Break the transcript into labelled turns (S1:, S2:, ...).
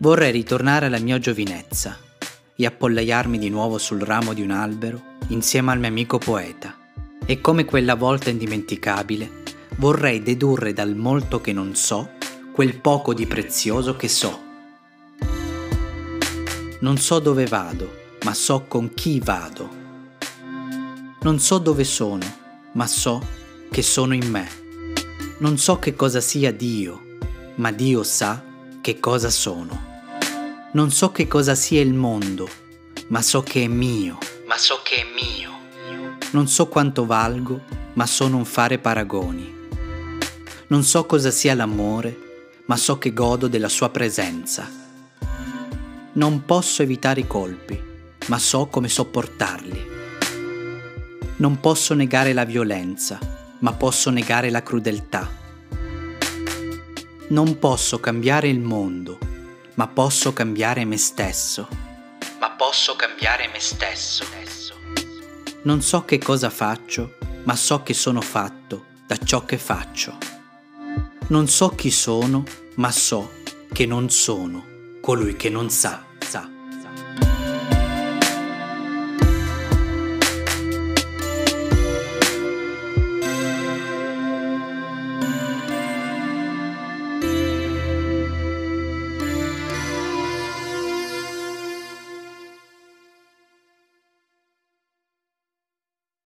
S1: Vorrei ritornare alla mia giovinezza e appollaiarmi di nuovo sul ramo di un albero insieme al mio amico poeta. E come quella volta indimenticabile, vorrei dedurre dal molto che non so quel poco di prezioso che so. Non so dove vado, ma so con chi vado. Non so dove sono, ma so che sono in me. Non so che cosa sia Dio, ma Dio sa che cosa sono. Non so che cosa sia il mondo, ma so che è mio, ma so che è mio. Non so quanto valgo, ma so non fare paragoni. Non so cosa sia l'amore, ma so che godo della sua presenza. Non posso evitare i colpi, ma so come sopportarli. Non posso negare la violenza, ma posso negare la crudeltà. Non posso cambiare il mondo, ma posso cambiare me stesso. Ma posso cambiare me stesso. Non so che cosa faccio, ma so che sono fatto da ciò che faccio. Non so chi sono, ma so che non sono colui che non sa.